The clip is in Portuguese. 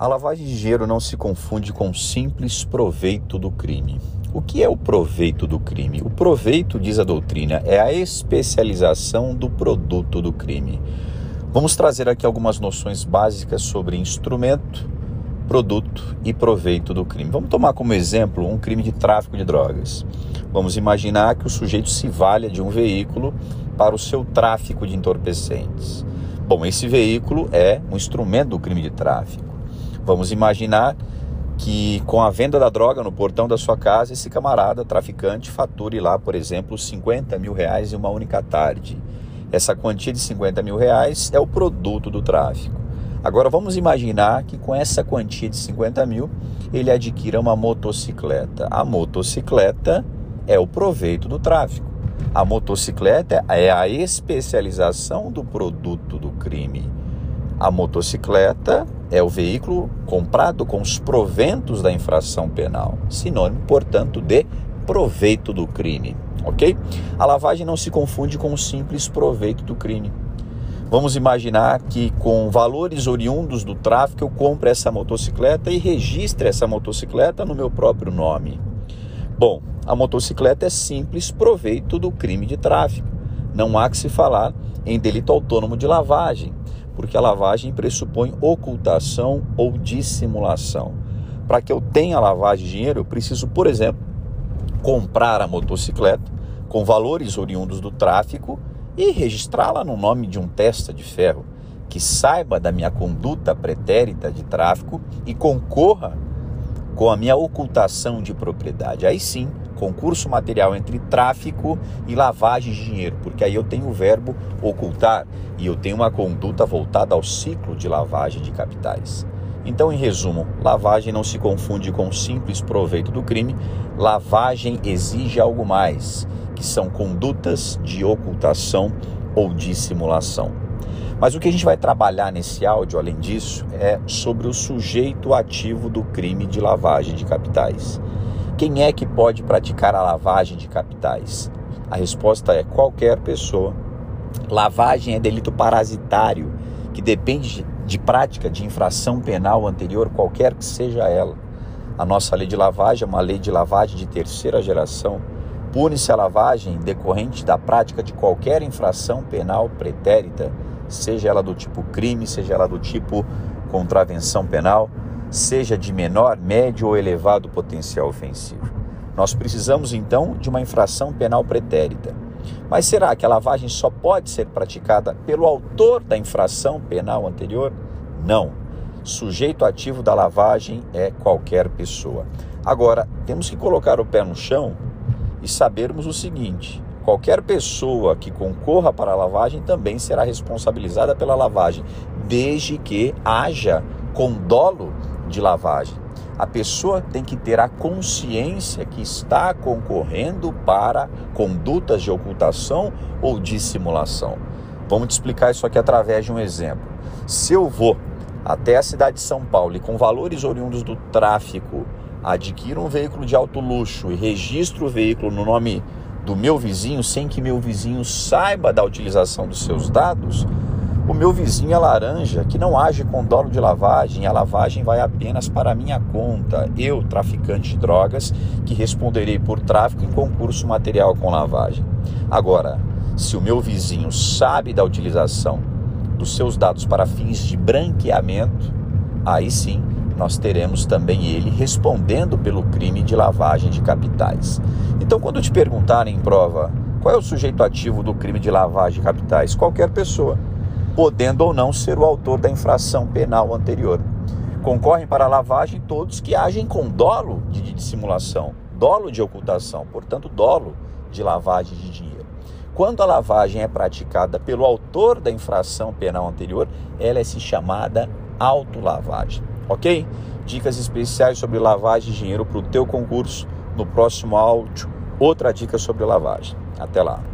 A lavagem de dinheiro não se confunde com simples proveito do crime. O que é o proveito do crime? O proveito, diz a doutrina, é a especialização do produto do crime. Vamos trazer aqui algumas noções básicas sobre instrumento, produto e proveito do crime. Vamos tomar como exemplo um crime de tráfico de drogas. Vamos imaginar que o sujeito se valha de um veículo para o seu tráfico de entorpecentes. Bom, esse veículo é um instrumento do crime de tráfico. Vamos imaginar que com a venda da droga no portão da sua casa, esse camarada traficante fature lá, por exemplo, 50 mil reais em uma única tarde. Essa quantia de 50 mil reais é o produto do tráfico. Agora vamos imaginar que com essa quantia de 50 mil ele adquira uma motocicleta. A motocicleta é o proveito do tráfico. A motocicleta é a especialização do produto do crime. A motocicleta é o veículo comprado com os proventos da infração penal, sinônimo, portanto, de proveito do crime, ok? A lavagem não se confunde com o simples proveito do crime. Vamos imaginar que com valores oriundos do tráfico eu compre essa motocicleta e registre essa motocicleta no meu próprio nome. Bom, a motocicleta é simples proveito do crime de tráfico. Não há que se falar em delito autônomo de lavagem porque a lavagem pressupõe ocultação ou dissimulação. Para que eu tenha lavagem de dinheiro, eu preciso, por exemplo, comprar a motocicleta com valores oriundos do tráfico e registrá-la no nome de um testa de ferro que saiba da minha conduta pretérita de tráfico e concorra com a minha ocultação de propriedade. Aí sim, concurso material entre tráfico e lavagem de dinheiro, porque aí eu tenho o verbo ocultar e eu tenho uma conduta voltada ao ciclo de lavagem de capitais. Então, em resumo, lavagem não se confunde com simples proveito do crime, lavagem exige algo mais, que são condutas de ocultação ou dissimulação. Mas o que a gente vai trabalhar nesse áudio, além disso, é sobre o sujeito ativo do crime de lavagem de capitais. Quem é que pode praticar a lavagem de capitais? A resposta é qualquer pessoa. Lavagem é delito parasitário que depende de prática de infração penal anterior, qualquer que seja ela. A nossa lei de lavagem é uma lei de lavagem de terceira geração. Pune-se a lavagem decorrente da prática de qualquer infração penal pretérita seja ela do tipo crime, seja ela do tipo contravenção penal, seja de menor, médio ou elevado potencial ofensivo. Nós precisamos então de uma infração penal pretérita. Mas será que a lavagem só pode ser praticada pelo autor da infração penal anterior? Não. Sujeito ativo da lavagem é qualquer pessoa. Agora, temos que colocar o pé no chão e sabermos o seguinte: Qualquer pessoa que concorra para a lavagem também será responsabilizada pela lavagem, desde que haja condolo de lavagem. A pessoa tem que ter a consciência que está concorrendo para condutas de ocultação ou dissimulação. Vamos te explicar isso aqui através de um exemplo. Se eu vou até a cidade de São Paulo e com valores oriundos do tráfico adquiro um veículo de alto luxo e registro o veículo no nome do meu vizinho sem que meu vizinho saiba da utilização dos seus dados, o meu vizinho é laranja, que não age com dolo de lavagem, a lavagem vai apenas para minha conta. Eu, traficante de drogas, que responderei por tráfico em concurso material com lavagem. Agora, se o meu vizinho sabe da utilização dos seus dados para fins de branqueamento, aí sim nós teremos também ele respondendo pelo crime de lavagem de capitais. Então, quando te perguntarem em prova qual é o sujeito ativo do crime de lavagem de capitais, qualquer pessoa, podendo ou não ser o autor da infração penal anterior. Concorrem para a lavagem todos que agem com dolo de dissimulação, dolo de ocultação, portanto, dolo de lavagem de dinheiro. Quando a lavagem é praticada pelo autor da infração penal anterior, ela é se chamada autolavagem ok? Dicas especiais sobre lavagem de dinheiro para o teu concurso no próximo áudio. Outra dica sobre lavagem. Até lá.